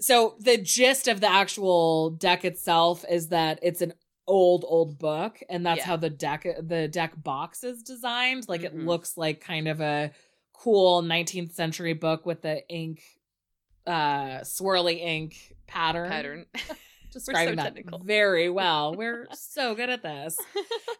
So the gist of the actual deck itself is that it's an old old book and that's Yeah. how the deck the deck box is designed. Like it Mhm. looks like kind of a cool 19th century book with the ink uh swirly ink pattern. Pattern. Describing that technical. very well. We're so good at this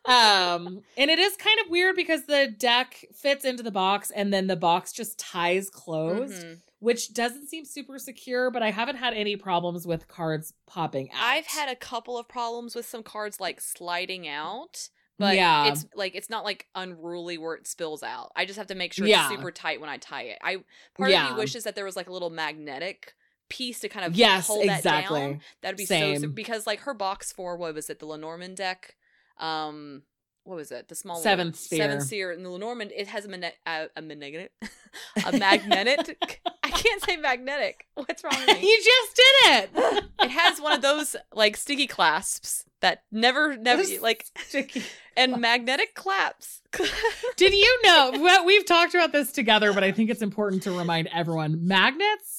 um and it is kind of weird because the deck fits into the box and then the box just ties closed Mhm. Which doesn't seem super secure but i haven't had any problems with cards popping out I've had a couple of problems with some cards like sliding out, but Yeah. it's like it's not like unruly where it spills out. I just have to make sure Yeah. it's super tight when I tie it. I part of Yeah. me wishes that there was like a little magnetic piece to kind of yes hold that exactly down. That'd be so Same. because like her box for what was it the Lenormand deck, um. What was it? The small one? Seventh sphere. Seventh sphere. And the Lenormand, it has a, mane- a, a magnetic, a magnetic. I can't say magnetic. What's wrong with me? you just did it it has one of those like sticky clasps that never never is like sticky? and magnetic claps did you know well, we've talked about this together but i think it's important to remind everyone magnets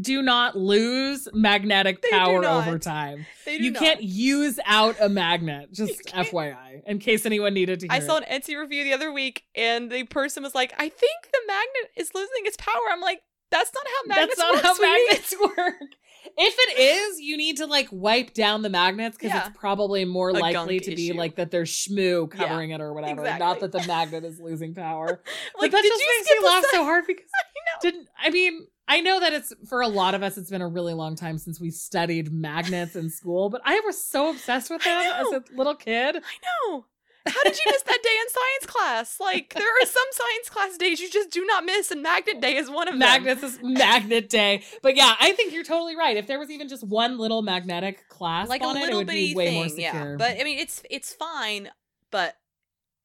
do not lose magnetic They power over time They do you not. can't use out a magnet just fyi in case anyone needed to hear i saw an etsy review the other week and the person was like i think the magnet is losing its power i'm like That's not how magnets That's not work. how magnets work. If it is, you need to like wipe down the magnets because Yeah. it's probably more A likely to be issue. like that there's schmoo Yeah, covering it or whatever, exactly. not that the magnet is losing power. Like, but that did just you makes me laugh so hard because I know. didn't I mean I know that it's for a lot of us it's been a really long time since we studied magnets in school, but I was so obsessed with them as a little kid. I know. How did you miss that day in science class? Like, there are some science class days you just do not miss, and Magnet Day is one of them. Magnets is magnet day. But yeah, I think you're totally right. If there was even just one little magnetic class, like a on it, it little would bitty be way thing, more secure. yeah. But I mean, it's it's fine, but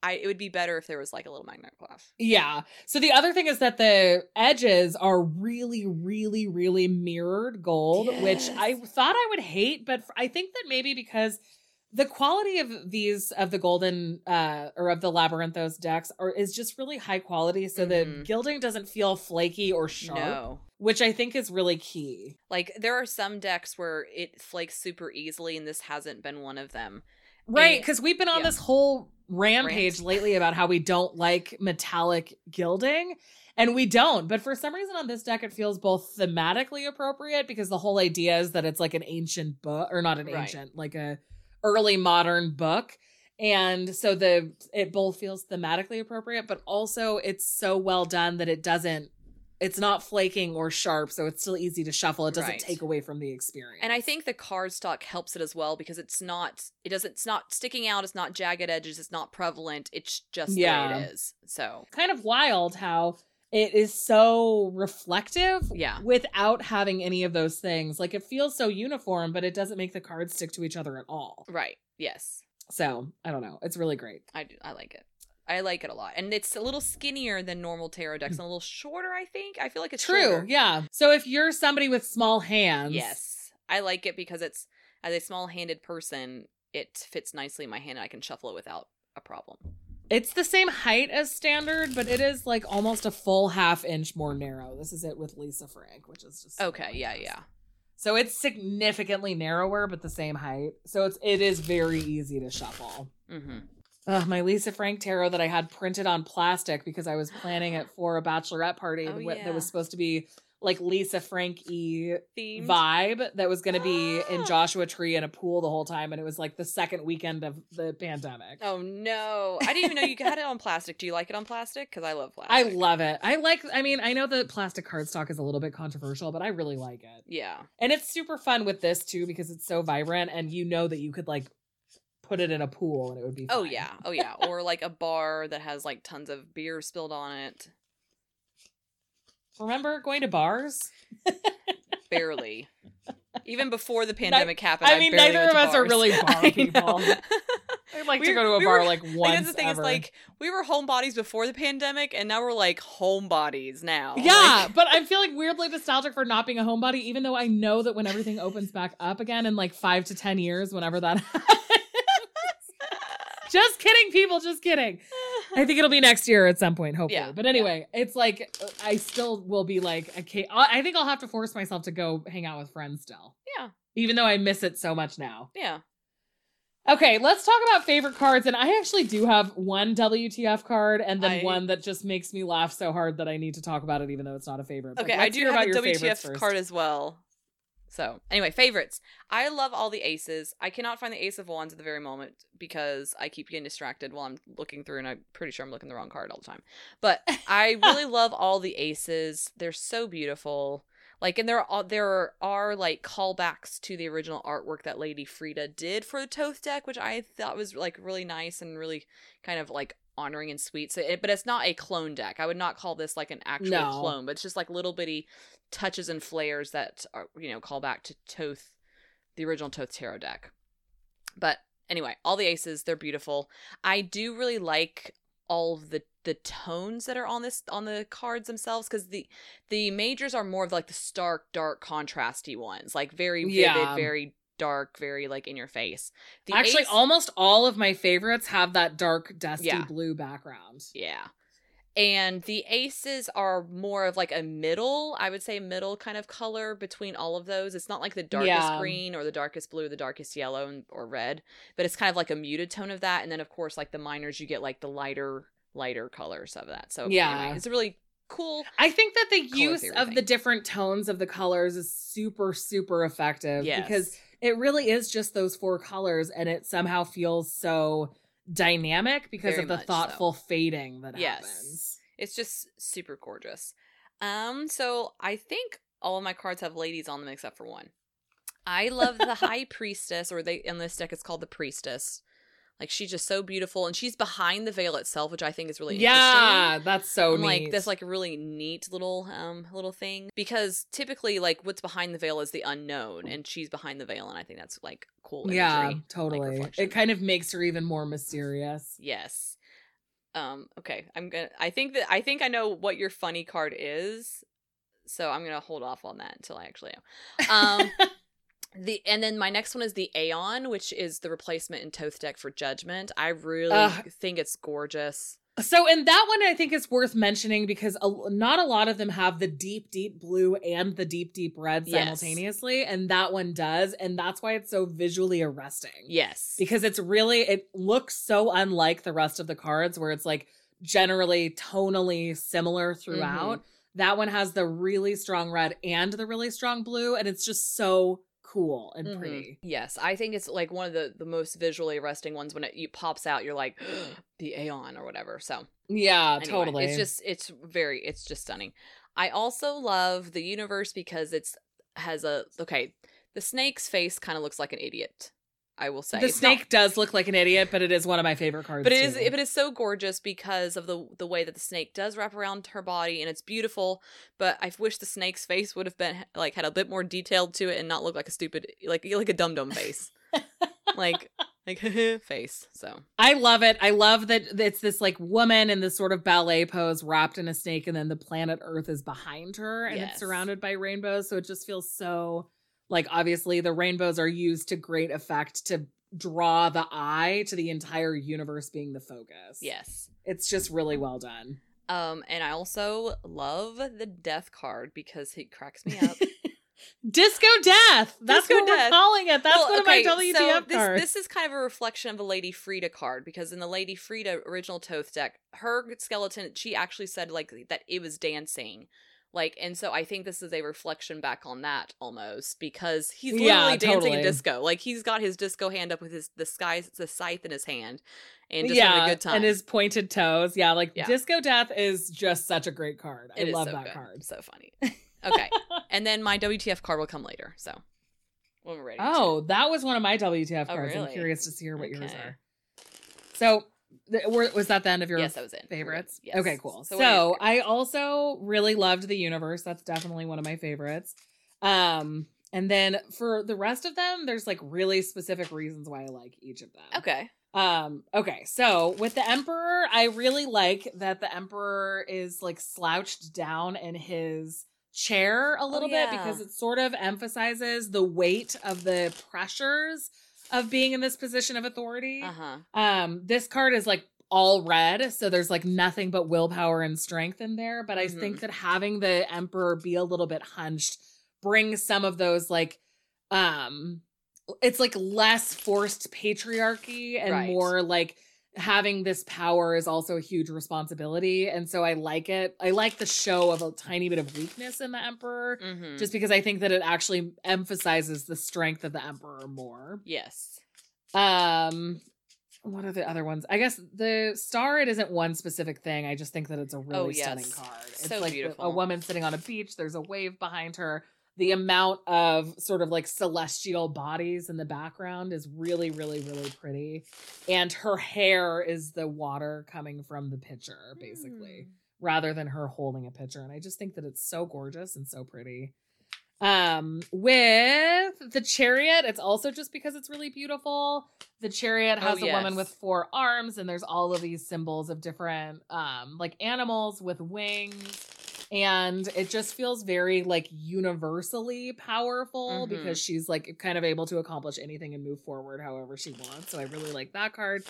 I it would be better if there was like a little magnet clasp. Yeah. So the other thing is that the edges are really, really, really mirrored gold, which I thought I would hate, but I think that maybe because the quality of these of the golden uh or of the labyrinthos decks are is just really high quality so the Mhm. gilding doesn't feel flaky or sharp No. which i think is really key Like there are some decks where it flakes super easily, and this hasn't been one of them. right because we've been on yeah. this whole rampage Rant. lately about how we don't like metallic gilding and we don't but for some reason on this deck it feels both thematically appropriate because the whole idea is that it's like an ancient book or not an Right. ancient like a early modern book and so the it both feels thematically appropriate but also it's so well done that it doesn't it's not flaking or sharp so it's still easy to shuffle it doesn't Right. take away from the experience And I think the cardstock helps it as well because it's not it doesn't it's not sticking out, it's not jagged edges, it's not prevalent, it's just the Yeah. way it is. So kind of wild how it is so reflective Yeah. without having any of those things. Like it feels so uniform, but it doesn't make the cards stick to each other at all. right. Yes. So I don't know. It's really great. I do I like it. I like it a lot. And it's a little skinnier than normal tarot decks and a little shorter, I think. I feel like it's True. shorter. Yeah. So if you're somebody with small hands, Yes. I like it because it's as a small handed person, it fits nicely in my hand and I can shuffle it without a problem. it's the same height as standard, but it is like almost a full half inch more narrow. This is it with Lisa Frank, which is just Okay, yeah, gorgeous. yeah. So it's significantly narrower, but the same height. So it's it is very easy to shuffle. Mm-hmm. Ugh, my Lisa Frank tarot that I had printed on plastic because I was planning it for a bachelorette party Oh, yeah. that was supposed to be like Lisa Frank y Themed. vibe that was going to be in Ah. Joshua Tree in a pool the whole time. And it was like the second weekend of the pandemic. Oh no. I didn't even know you had it on plastic. Do you like it on plastic? Because I love plastic. I love it. I like, I mean, I know the plastic cardstock is a little bit controversial, but I really like it. Yeah. And it's super fun with this too because it's so vibrant and you know that you could like put it in a pool and it would be Oh fine. yeah. Oh yeah. Or like a bar that has like tons of beer spilled on it. Remember going to bars? Barely. Even before the pandemic happened. I mean, barely neither of to us are really bar people. I'd like to We- go to a we bar were- like Like, once that's the thing ever. is like we were homebodies before the pandemic and now we're like homebodies now. yeah, Like, but I'm feeling weirdly nostalgic for not being a homebody, even though I know that when everything opens back up again in like five to ten years, whenever that happens. Just kidding, people. Just kidding. I think it'll be next year at some point, hopefully. Yeah, but anyway, it's like uh, I still will be like, okay, I think I'll have to force myself to go hang out with friends still, yeah. even though I miss it so much now. Yeah. Okay, let's talk about favorite cards. And I actually do have one WTF card and then I- one that just makes me laugh so hard that I need to talk about it, even though it's not a favorite. Okay, I do have about a your WTF card as well. So, anyway, favorites. I love all the aces. I cannot find the ace of wands at the very moment because I keep getting distracted while I'm looking through and I'm pretty sure I'm looking the wrong card all the time. But I really love all the aces. They're so beautiful. Like and there are there are like callbacks to the original artwork that Lady Frieda did for the Thoth deck, which I thought was like really nice and really kind of like honoring and sweet. So, it, but it's not a clone deck. I would not call this like an actual No. clone, but it's just like little bitty touches and flares that are you know call back to Thoth, the original Thoth tarot deck. But anyway, all the aces they're beautiful. I do really like all of the the tones that are on this on the cards themselves because the the majors are more of like the stark dark contrasty ones like very vivid Yeah. very dark very like in your face the Actually, ace- almost all of my favorites have that dark, dusty Yeah. blue background. Yeah. And the aces are more of like a middle, I would say middle kind of color between all of those. It's not like the darkest Yeah. green or the darkest blue, or the darkest yellow and, or red, but it's kind of like a muted tone of that. And then of course like the minors you get like the lighter lighter colors of that. So Yeah. anyway, it's a really cool. I think that the use of thing. the different tones of the colors is super, super effective Yes. because it really is just those four colors and it somehow feels so dynamic because Very of the much so. thoughtful fading that Yes. happens. It's just super gorgeous. Um, so I think all of my cards have ladies on them except for one. I love the High Priestess, or they in this deck it's called the Priestess. Like she's just so beautiful, and she's behind the veil itself, which I think is really Yeah, that's so neat. like that's like a really neat little um little thing because typically like what's behind the veil is the unknown, and she's behind the veil, and I think that's like cool. Imagery, yeah, totally. reflection. it kind of makes her even more mysterious. Yes. Um, okay, I'm gonna I think that I think I know what your funny card is. So I'm gonna hold off on that until I actually know. Um the and then my next one is the Aeon, which is the replacement in Thoth deck for Judgment. I really think it's gorgeous. So, and that one I think is worth mentioning because a, not a lot of them have the deep, deep blue and the deep, deep red Yes. simultaneously, and that one does, and that's why it's so visually arresting. Yes. because it's really it looks so unlike the rest of the cards, where it's like generally tonally similar throughout. Mm-hmm. That one has the really strong red and the really strong blue, and it's just so cool and Mhm. pretty. Yes, I think it's like one of the the most visually arresting ones when it you pops out. You're like the Aeon or whatever. So Yeah, Anyway, totally. It's just it's very it's just stunning. I also love the universe because it's has a okay. The snake's face kind of looks like an idiot. I will say the It's not- snake does look like an idiot, but it is one of my favorite cards. but it is but it's so gorgeous because of the the way that the snake does wrap around her body and it's beautiful. But I wish the snake's face would have been like had a bit more detail to it and not look like a stupid like like a dum dum face, like like face. So I love it. I love that it's this like woman in this sort of ballet pose wrapped in a snake, and then the planet Earth is behind her and Yes. it's surrounded by rainbows. So it just feels so like obviously the rainbows are used to great effect to draw the eye to the entire universe being the focus. yes. It's just really well done. Um, and I also love the death card because it cracks me up. Disco Death. That's Disco what Death. we're calling it. That's Well, one okay, of my WTF so this, cards. This is kind of a reflection of the Lady Frieda card because in the Lady Frieda original Thoth deck, her skeleton, she actually said like that it was dancing. Like, and so I think this is a reflection back on that almost because he's literally Yeah, dancing totally. a disco. Like he's got his disco hand up with his the sky the scythe in his hand and just yeah, having a good time. and his pointed toes. Yeah, like Yeah. Disco Death is just such a great card. I It is love so that good. card. So funny. Okay. and then my WTF card will come later. So when we're ready. to. Oh, that was one of my WTF Oh, cards. I'm curious to see what yours are. So, was that the end of your yes, that was it. Favorites? Yes. Okay, cool. So, your I also really loved the universe. That's definitely one of my favorites. Um, and then for the rest of them, there's like really specific reasons why I like each of them. Okay. Um, okay, so with the Emperor, I really like that the Emperor is like slouched down in his chair a little bit yeah. because it sort of emphasizes the weight of the pressures of being in this position of authority. Uh huh. Um, this card is like all red, so there's like nothing but willpower and strength in there. But I Mhm. think that having the Emperor be a little bit hunched brings some of those like um it's like less forced patriarchy and Right. more like having this power is also a huge responsibility. And so I like it. I like the show of a tiny bit of weakness in the Emperor. Mm-hmm. Just because I think that it actually emphasizes the strength of the Emperor more. yes. Um, what are the other ones? I guess the star. It isn't one specific thing. I just think that it's a really Oh, yes. stunning card. It's So like the- a beautiful. woman sitting on a beach. There's a wave behind her. The amount of sort of like celestial bodies in the background is really, really, really pretty. And her hair is the water coming from the pitcher, basically, Mm. rather than her holding a pitcher. And I just think that it's so gorgeous and so pretty. Um, with the chariot, it's also just because it's really beautiful. The chariot Oh, has a woman with four arms, and there's all of these symbols of different um like animals with wings. And it just feels very like universally powerful Mhm. because she's like kind of able to accomplish anything and move forward however she wants. So I really like that card.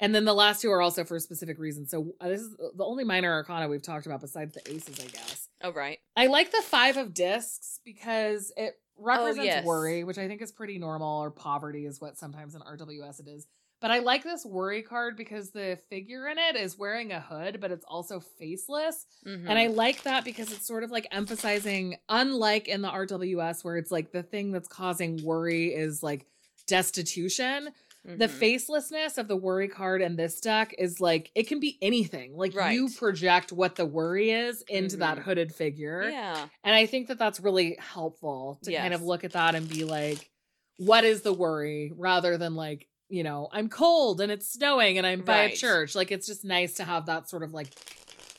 And then the last two are also for specific reasons. So uh, this is the only minor arcana we've talked about besides the aces, I guess. Oh right. I like the five of discs because it represents Oh, yes. worry, which I think is pretty normal, or poverty is what sometimes in RWS it is. But I like this worry card because the figure in it is wearing a hood, but it's also faceless. Mhm. And I like that because it's sort of like emphasizing, unlike in the RWS, where it's like the thing that's causing worry is like destitution. The Mhm. facelessness of the worry card in this deck is like it can be anything. Like you project what the worry is into that Mhm. hooded figure. yeah, And I think that that's really helpful to kind of look at that and be like, what is the worry rather than like, you know, I'm cold and it's snowing and I'm by a church. Like it's just nice to have that sort of like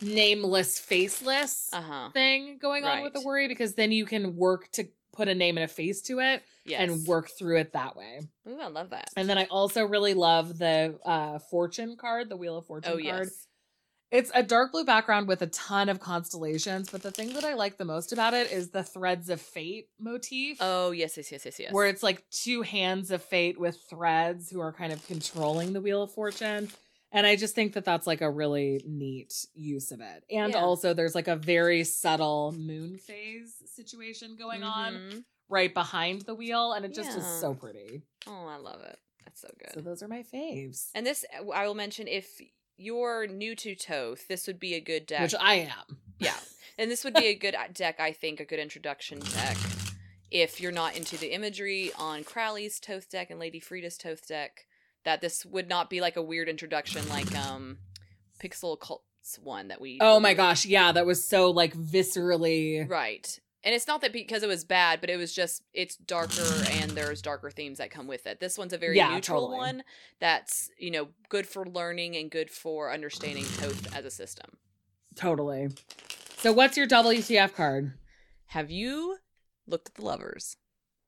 nameless, faceless uh huh. thing going on with the worry because then you can work to put a name and a face to it Yes. and work through it that way. Ooh, I love that. And then I also really love the uh fortune card, the Wheel of Fortune oh card. yes. It's a dark blue background with a ton of constellations, but the thing that I like the most about it is the threads of fate motif. Oh yes, yes, yes, yes, yes. Where it's like two hands of fate with threads who are kind of controlling the Wheel of Fortune. And I just think that that's like a really neat use of it. And Yeah. also, there's like a very subtle moon phase situation going on Mhm. right behind the wheel. And it just is so pretty. Oh, I love it. That's so good. So, those are my faves, and this, I will mention, if you're new to Thoth, this would be a good deck. which I am. yeah, and this would be a good uh, deck. I think a good introduction deck. If you're not into the imagery on Crowley's Thoth deck and Lady Frieda's Thoth deck, that this would not be like a weird introduction like um Pixel Cult's one that we. Oh my gosh. Yeah. That was so like viscerally. Right. And it's not that because it was bad, but it was just it's darker and there's darker themes that come with it. This one's a very Yeah, neutral totally. one that's, you know, good for learning and good for understanding Thoth as a system. Totally. So, what's your WTF card? Have you looked at the lovers?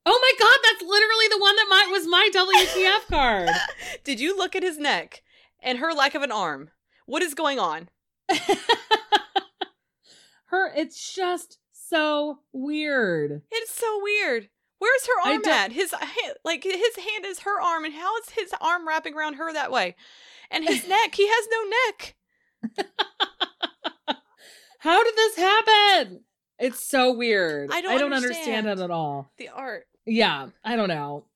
Oh my god, that's literally the one that my, was my WTF card. Did you look at his neck and her lack of an arm? What is going on? Her, it's just so weird. It's so weird. Where's her arm at? His hand, like his hand is her arm, and how is his arm wrapping around her that way? And his neck, he has no neck. How did this happen? It's so weird. I don't I don't understand. understand. it at all. The art. Yeah, I don't know.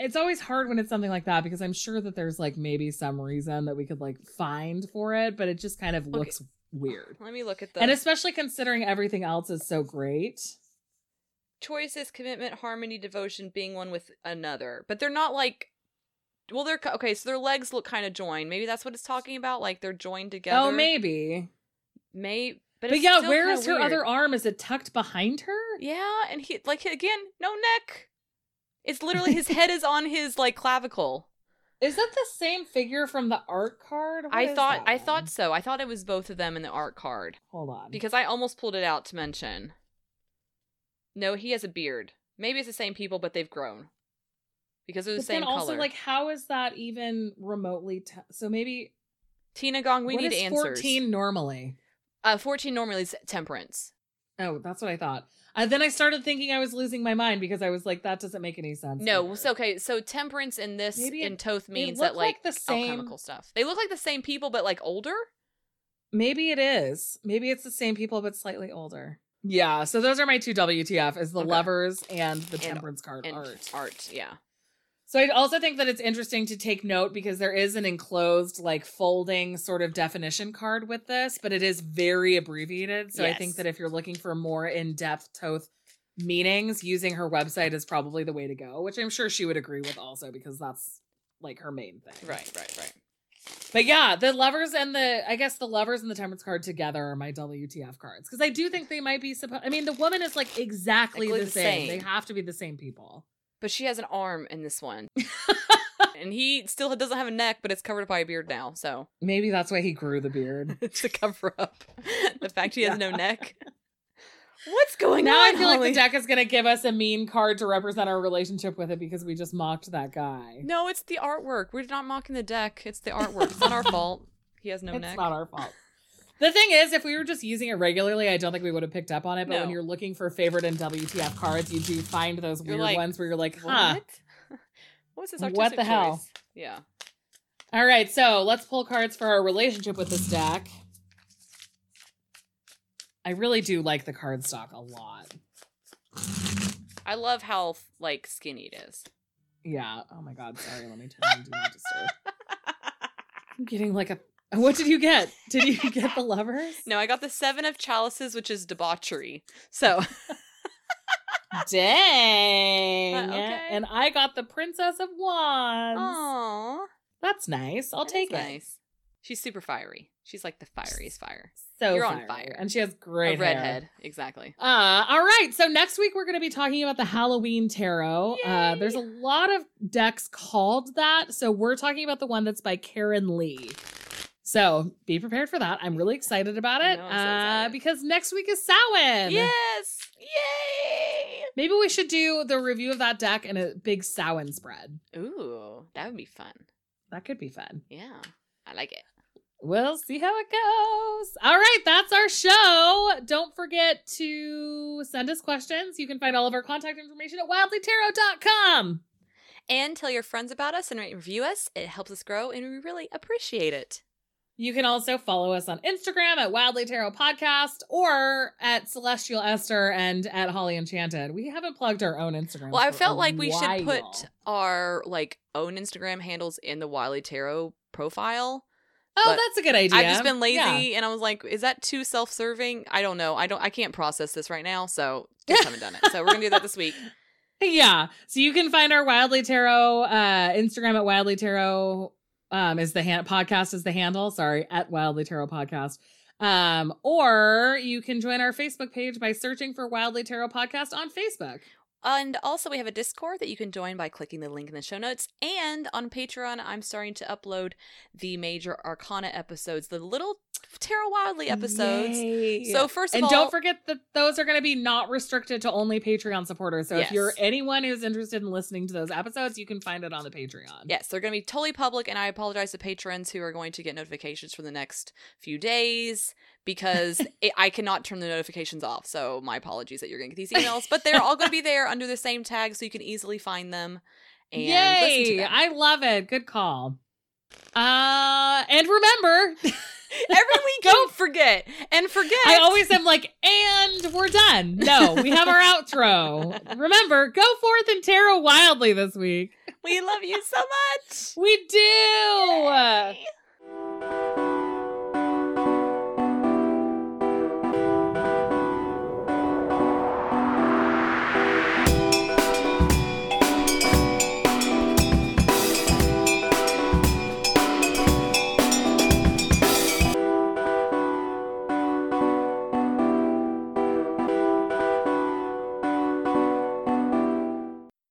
It's always hard when it's something like that because I'm sure that there's like maybe some reason that we could like find for it, but it just kind of Okay. Weird. Let me look at the And especially considering everything else is so great. choices, commitment, harmony, devotion, being one with another. But they're not like. Well, they're okay. So their legs look kind of joined. Maybe that's what it's talking about. Like they're joined oh, together. Oh, maybe. May. But, But, yeah, where is her weird. other arm? Is it tucked behind her? Yeah, and he like again, no neck. It's literally his head is on his like clavicle. Is that the same figure from the art card? What I thought I one? thought so. I thought it was both of them in the art card Hold on. because I almost pulled it out to mention. No, he has a beard. Maybe it's the same people, but they've grown because they're the but same then also, color. like, how is that even remotely? T- so maybe Tina Gong, we what need is answers. Fourteen normally. Uh, fourteen normally is temperance. Oh, that's what I thought. Uh, then I started thinking I was losing my mind because I was like, that doesn't make any sense. No, so okay, so temperance in this Maybe in it- Thoth They means look that like, the same. alchemical stuff. They look like the same people, but like older. Maybe it is. Maybe it's the same people but slightly older. Yeah. So those are my two WTF: is the Okay. lovers and the And- temperance card And art. art, yeah. So I also think that it's interesting to take note because there is an enclosed, like folding sort of definition card with this, but it is very abbreviated. So I think that if you're looking for more in-depth Thoth meanings, using her website is probably the way to go, which I'm sure she would agree with also because that's like her main thing. Right, right, right. But yeah, the lovers and the I guess the lovers and the temperance card together are my WTF cards because I do think they might be supposed. I mean, the woman is like exactly Exactly the, the same. same. They have to be the same people. But she has an arm in this one. and he still doesn't have a neck, but it's covered by a beard now, so Maybe that's why he grew the beard. to cover up. the fact he has no neck. What's going now on? Now I feel like the deck is gonna give us a mean card to represent our relationship with it because we just mocked that guy. No, it's the artwork. We're not mocking the deck. It's the artwork. It's not our fault. He has no it's neck. It's not our fault. The thing is, if we were just using it regularly, I don't think we would have picked up on it. But when you're looking for favorite and WTF cards, you do find those You're weird like, ones where you're like, what? huh. what was his What the hell? Yeah. All right, so let's pull cards for our relationship with this deck. I really do like the card stock a lot. I love how like skinny it is. Yeah. Oh my god. Sorry. Let me turn on do not disturb. I'm getting like a. What did you get? Did you get the lovers? no, I got the seven of chalices, which is debauchery. So Dang. Uh, okay. And I got the Princess of Wands. Aww. That's nice. I'll That take it. Nice. She's super fiery. She's like the fieriest fire. So You're on fire. And she has great a hair. Exactly. Uh, all right. So next week we're going to be talking about the Halloween tarot. Uh, there's a lot of decks called that. So we're talking about the one that's by Karen Lee. So be prepared for that. I'm really excited about it know, so uh, because next week is Samhain. Yes. Yay. Maybe we should do the review of that deck and a big Samhain spread. Ooh, that would be fun. That could be fun. Yeah. I like it. We'll see how it goes. All right, that's our show. Don't forget to send us questions. You can find all of our contact information at wildlytarot.com. And tell your friends about us and review us. It helps us grow and we really appreciate it. You can also follow us on Instagram at Wildly Tarot Podcast or at Celestial Esther and at Holly Enchanted. We haven't plugged our own Instagram. Well, I felt like we should put our like own Instagram handles in the Wildly Tarot profile. Oh, but that's a good idea. I've just been lazy Yeah. and I was like, is that too self-serving? I don't know. I don't I can't process this right now, so just haven't done it. So we're gonna do that this week. Yeah. So you can find our Wildly Tarot uh Instagram at Wildly Tarot um is the hand podcast is the handle. Sorry, at Wildly Tarot Podcast. Um, or you can join our Facebook page by searching for Wildly Tarot Podcast on Facebook. And also, we have a Discord that you can join by clicking the link in the show notes. And on Patreon, I'm starting to upload the major Arcana episodes, the little Tarot Wildly episodes. Yay. So first of and all, don't forget that those are going to be not restricted to only Patreon supporters. So if you're anyone who's interested in listening to those episodes, you can find it on the Patreon. Yes, they're going to be totally public, and I apologize to patrons who are going to get notifications for the next few days because it, I cannot turn the notifications off. So my apologies that you're going to get these emails, but they're all going to be there under the same tag, so you can easily find them and listen to Yay! them. I love it. Good call. Uh, and remember, Every week, don't forget and forget. I always am like, and we're done. No, we have our outro. Remember, go forth and tarot wildly this week. we love you so much. We do.